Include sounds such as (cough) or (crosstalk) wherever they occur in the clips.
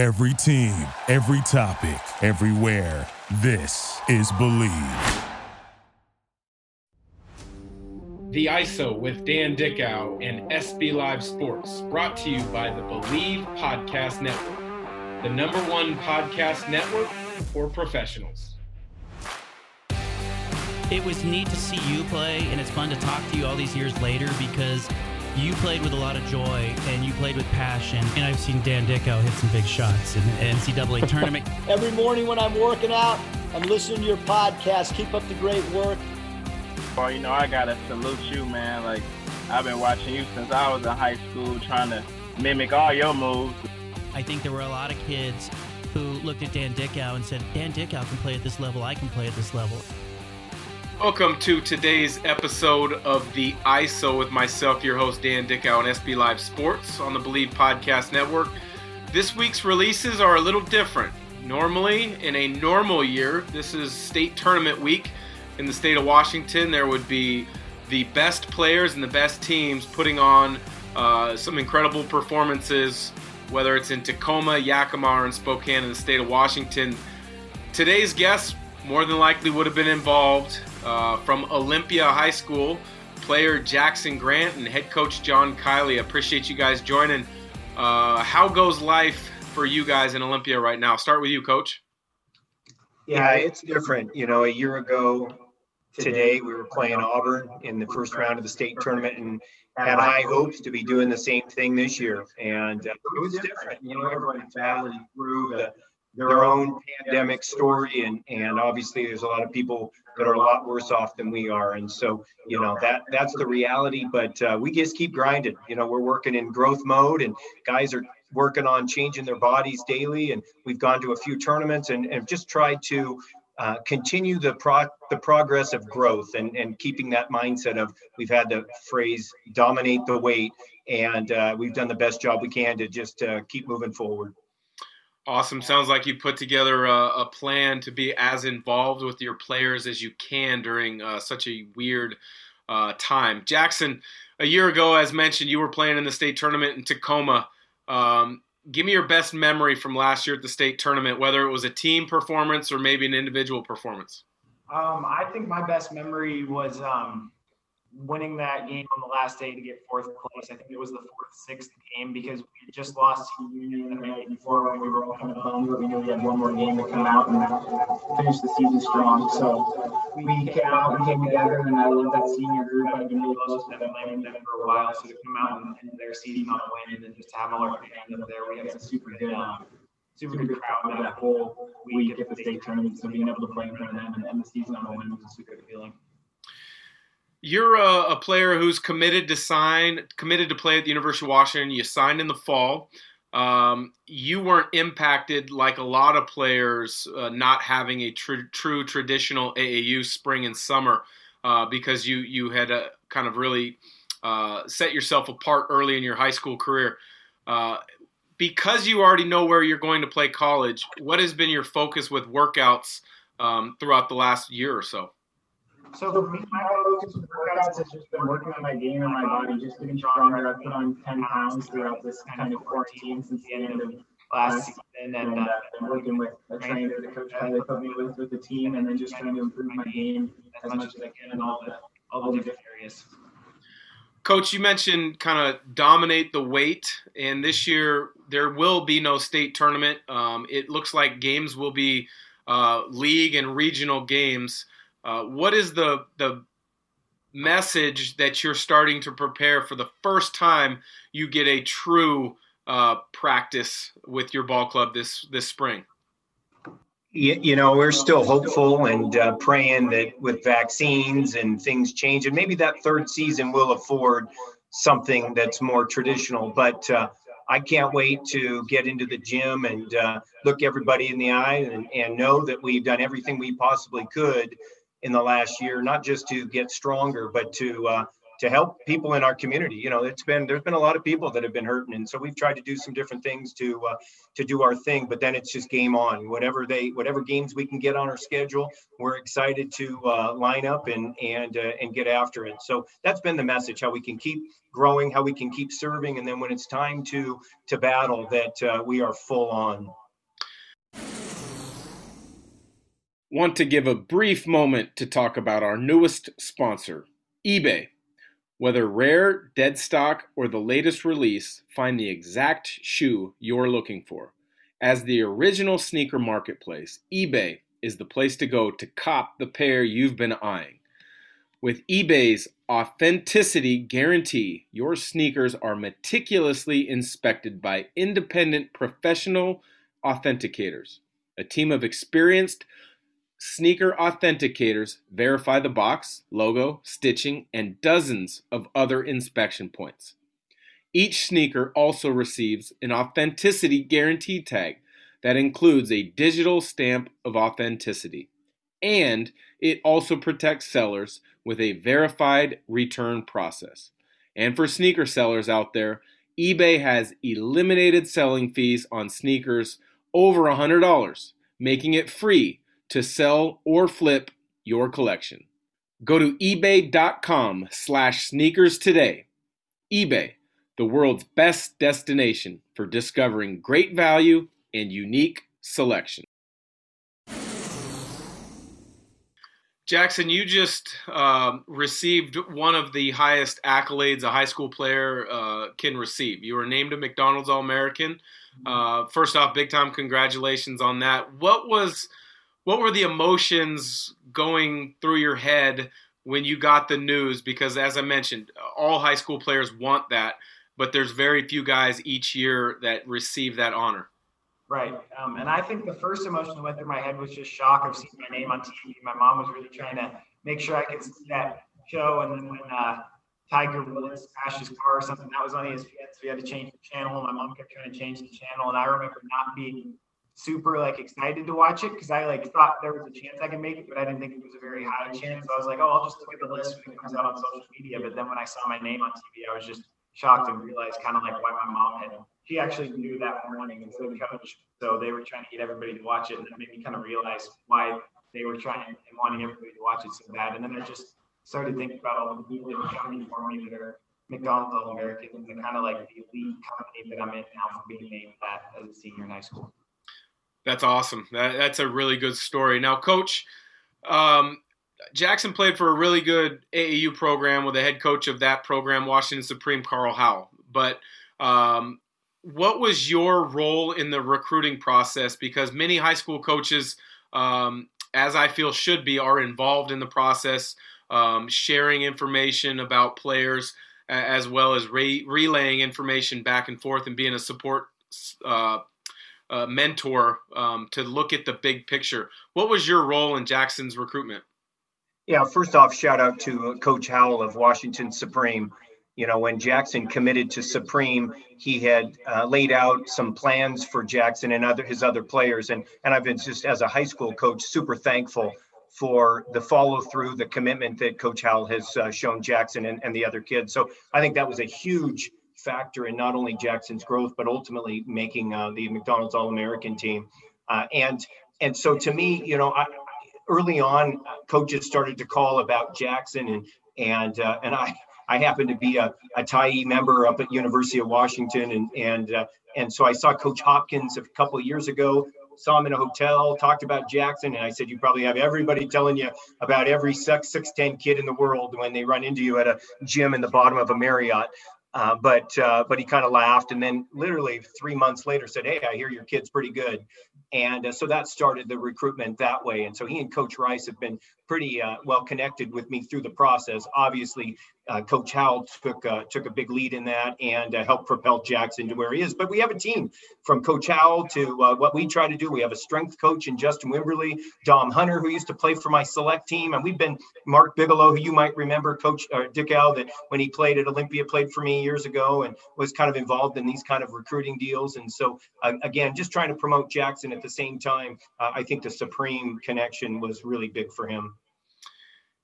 Every team, every topic, everywhere. This is Bleav. The ISO with Dan Dickau and SB Live Sports, brought to you by the Bleav Podcast Network, the number one podcast network for professionals. It was neat to see you play, and it's fun to talk to you all these years later because you played with a lot of joy and you played with passion. And I've seen Dan Dickau hit some big shots in the NCAA (laughs) tournament. Every morning when I'm working out, I'm listening to your podcast. Keep up the great work. Well, you know, I gotta salute you, man. Like I've been watching you since I was in high school, trying to mimic all your moves. I think there were a lot of kids who looked at Dan Dickau and said, Dan Dickau can play at this level, I can play at this level. Welcome to today's episode of the ISO with myself, your host Dan Dickau and SB Live Sports on the Bleav Podcast Network. This week's releases are a little different. Normally, in a normal year, this is state tournament week in the state of Washington. There would be the best players and the best teams putting on uh, some incredible performances, whether it's in Tacoma, Yakima, or in Spokane in the state of Washington. Today's guest more than likely would have been involved uh, from Olympia High School, player Jackson Grant and head coach John Kiley. Appreciate you guys joining. Uh, how goes life for you guys in Olympia right now? Start with you, coach. Yeah, it's different. You know, a year ago today we were playing Auburn in the first round of the state tournament and had high hopes to be doing the same thing this year. And uh, it was different. You know, everybody's battling through the their own pandemic story and and obviously there's a lot of people that are a lot worse off than we are. And so you know that that's the reality but uh, we just keep grinding. You know we're working in growth mode and guys are working on changing their bodies daily and we've gone to a few tournaments and, and just tried to uh, continue the pro- the progress of growth and, and keeping that mindset of we've had the phrase dominate the weight and uh, we've done the best job we can to just uh, keep moving forward Awesome. Sounds like you put together a, a, plan to be as involved with your players as you can during uh, such a weird uh, time. Jackson, a year ago, as mentioned, you were playing in the state tournament in Tacoma. Um, give me your best memory from last year at the state tournament, whether it was a team performance or maybe an individual performance. Um, I think my best memory was um, winning that game on the last day to get fourth place. I think it was the fourth, sixth game because we just lost to Union the night before when we were all kind of bummed, but we knew we had one more game to come out and finish the season strong. So we came out and came together, and I love that senior group. I've been really close with them, playing with them for a while. So to come out and, and their season on a win, and then just have all our fans up there, we have a super good. Um, super good crowd that whole week at the state tournament. So being able to play in front of them and end the season on a win was a super good feeling. You're a, a, player who's committed to sign, committed to play at the University of Washington. You signed in the fall. Um, you weren't impacted like a lot of players uh, not having a tr- true traditional AAU spring and summer uh, because you you had a, kind of really uh, set yourself apart early in your high school career. Uh, because you already know where you're going to play college, what has been your focus with workouts um, throughout the last year or so? So for me, my focus with workouts has just been working on my game and my body, just getting stronger. I've put on 10 pounds throughout this kind of quarantine since the end of last season, and uh, been working with a trainer, the coach Kiley put me with with the team, and then just trying to improve my game as much as I can in all the all the different areas. Coach, you mentioned kind of dominate the weight, and this year there will be no state tournament. Um, it looks like games will be uh, league and regional games. Uh, what is the the message that you're starting to prepare for the first time you get a true uh, practice with your ball club this this spring? You, know, we're still hopeful and uh, praying that with vaccines and things change, and maybe that third season will afford something that's more traditional. But uh, I can't wait to get into the gym and uh, look everybody in the eye and, and know that we've done everything we possibly could in the last year, not just to get stronger, but to uh, to help people in our community. You know, it's been there's been a lot of people that have been hurting, and so we've tried to do some different things to uh, to do our thing. But then it's just game on. Whatever they whatever games we can get on our schedule, we're excited to uh, line up and and uh, and get after it. So that's been the message: how we can keep growing, how we can keep serving, and then when it's time to to battle, that uh, we are full on. Want to give a brief moment to talk about our newest sponsor, eBay. Whether rare, dead stock, or the latest release, find the exact shoe you're looking for. As the original sneaker marketplace, eBay is the place to go to cop the pair you've been eyeing. With eBay's authenticity guarantee, your sneakers are meticulously inspected by independent professional authenticators. A team of experienced Sneaker authenticators verify the box, logo, stitching, and dozens of other inspection points. Each sneaker also receives an authenticity guarantee tag that includes a digital stamp of authenticity. And it also protects sellers with a verified return process. And for sneaker sellers out there, eBay has eliminated selling fees on sneakers over $100, making it free to sell or flip your collection. Go to ebay.com slash sneakers today. eBay, the world's best destination for discovering great value and unique selection. Jackson, you just um, received one of the highest accolades a high school player uh, can receive. You were named a McDonald's All American. Uh, first off, big time congratulations on that. What was what were the emotions going through your head when you got the news? Because as I mentioned, all high school players want that, but there's very few guys each year that receive that honor. Right. Um, and I think the first emotion that went through my head was just shock of seeing my name on TV. My mom was really trying to make sure I could see that show. And then when uh, Tiger Woods crashed his car or something, that was on ESPN. So we had to change the channel. My mom kept trying to change the channel. And I remember not being super like excited to watch it because I like thought there was a chance I could make it, but I didn't think it was a very high chance. So I was like, oh, I'll just look at the list when it comes out on social media. But then when I saw my name on TV, I was just shocked and realized kind of like why my mom had. She actually knew that morning instead of coach, so they were trying to get everybody to watch it, and that made me kind of realize why they were trying and wanting everybody to watch it so bad. And then I just started thinking about all the people that were coming for me that are McDonald's All Americans and kind of like the elite company that I'm in now for being named that as a senior in high school. That's awesome. That, that's a really good story. Now, Coach, um, Jackson played for a really good AAU program with the head coach of that program, Washington Supreme, Carl Howell. But um, what was your role in the recruiting process? Because many high school coaches, um, as I feel should be, are involved in the process, um, sharing information about players as well as re- relaying information back and forth and being a support uh, uh, mentor um, to look at the big picture. What was your role in Jackson's recruitment? Yeah, first off, shout out to Coach Howell of Washington Supreme. You know, when Jackson committed to Supreme, he had uh, laid out some plans for Jackson and other his other players, and and I've been just as a high school coach super thankful for the follow through, the commitment that Coach Howell has uh, shown Jackson and, and the other kids. So I think that was a huge factor in not only Jackson's growth, but ultimately making uh, the McDonald's All American team. Uh, and and so to me, you know, I, early on, coaches started to call about Jackson, and and uh, and I I happened to be a, a Tyee member up at University of Washington, and and uh, and so I saw Coach Hopkins a couple of years ago. Saw him in a hotel, talked about Jackson, and I said, "You probably have everybody telling you about every six six ten kid in the world when they run into you at a gym in the bottom of a Marriott." Uh, but uh, but he kind of laughed, and then literally three months later said, "Hey, I hear your kid's pretty good," and uh, so that started the recruitment that way. And so he and Coach Rice have been pretty uh, well connected with me through the process. Obviously, uh, Coach Howell took uh, took a big lead in that and uh, helped propel Jackson to where he is. But we have a team from Coach Howell to uh, what we try to do. We have a strength coach in Justin Wimberly, Dom Hunter, who used to play for my select team, and we've been Mark Bigelow, who you might remember, Coach uh, Dickau, that when he played at Olympia, played for me years ago, and was kind of involved in these kind of recruiting deals. And so again, just trying to promote Jackson at the same time. I think the Supreme connection was really big for him.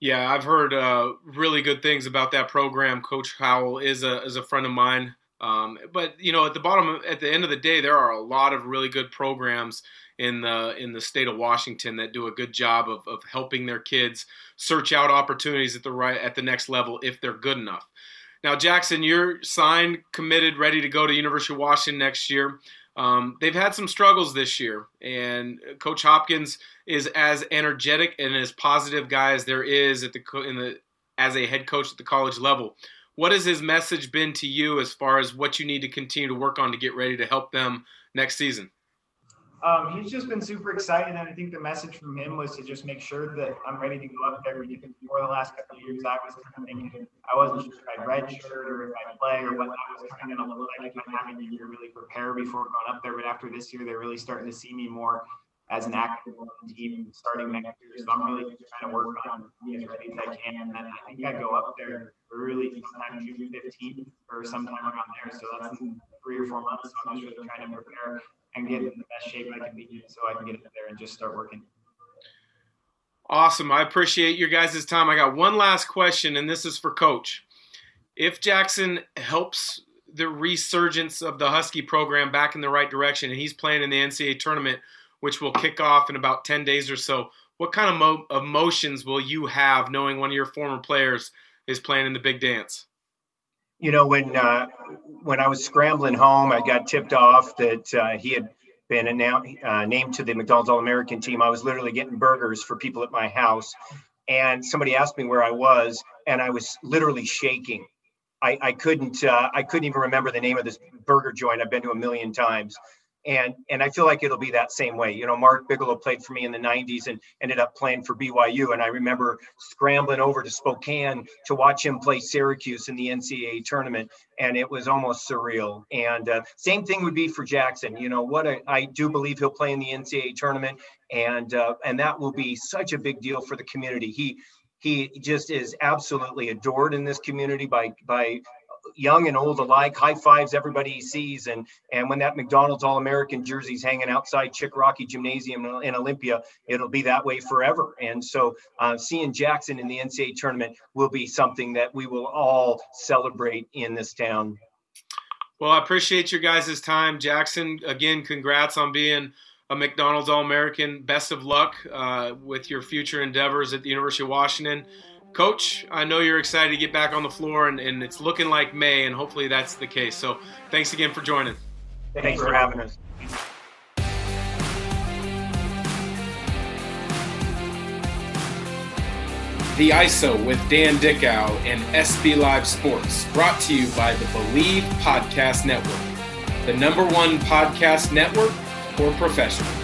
Yeah, I've heard uh, really good things about that program. Coach Howell is a is a friend of mine. Um, but you know, at the bottom, at the end of the day, there are a lot of really good programs in the in the state of Washington that do a good job of, of helping their kids search out opportunities at the right at the next level if they're good enough. Now, Jackson, you're signed, committed, ready to go to University of Washington next year. Um, they've had some struggles this year, and Coach Hopkins is as energetic and as positive guy as there is at the in the as a head coach at the college level. What has his message been to you as far as what you need to continue to work on to get ready to help them next season? Um, he's just been super excited, and I think the message from him was to just make sure that I'm ready to go up there. Because before the last couple of years, I was kind of thinking I wasn't sure if I'd redshirt or if I'd play or what that was kind of look like. I'm having a year really prepare before going up there. But after this year, they're really starting to see me more as an active team starting next year. So I'm really just trying to work on being as ready as I can. And then I think I go up there early, sometime June 15th or sometime around there. So that's three or four months. So I'm just really trying to prepare and get in the best shape I can be in so I can get up there and just start working. Awesome. I appreciate your guys' time. I got one last question, and this is for Coach. If Jackson helps the resurgence of the Husky program back in the right direction, and he's playing in the NCAA tournament, which will kick off in about 10 days or so, what kind of mo- emotions will you have knowing one of your former players is playing in the big dance? You know, when uh, when I was scrambling home, I got tipped off that uh, he had been announced, uh, named to the McDonald's All American team. I was literally getting burgers for people at my house, and somebody asked me where I was, and I was literally shaking. I, I couldn't uh, I couldn't even remember the name of this burger joint I've been to a million times and and I feel like it'll be that same way. You know, Mark Bigelow played for me in the '90s and ended up playing for BYU, and I remember scrambling over to Spokane to watch him play Syracuse in the NCAA tournament, and it was almost surreal. And uh, same thing would be for Jackson. You know, what a, I do believe he'll play in the NCAA tournament, and uh, and that will be such a big deal for the community. He he just is absolutely adored in this community by by young and old alike, high fives everybody he sees. And and when that McDonald's All American jersey's hanging outside Chick Rocky Gymnasium in Olympia, it'll be that way forever. And so uh, seeing Jackson in the NCAA tournament will be something that we will all celebrate in this town. Well, I appreciate your guys' time. Jackson, again, congrats on being a McDonald's All American. Best of luck uh, with your future endeavors at the University of Washington. Coach, I know you're excited to get back on the floor, and, and it's looking like May, and hopefully that's the case. So thanks again for joining. Thanks for having us. The ISO with Dan Dickau and SB Live Sports, brought to you by the Bleav Podcast Network, the number one podcast network for professionals.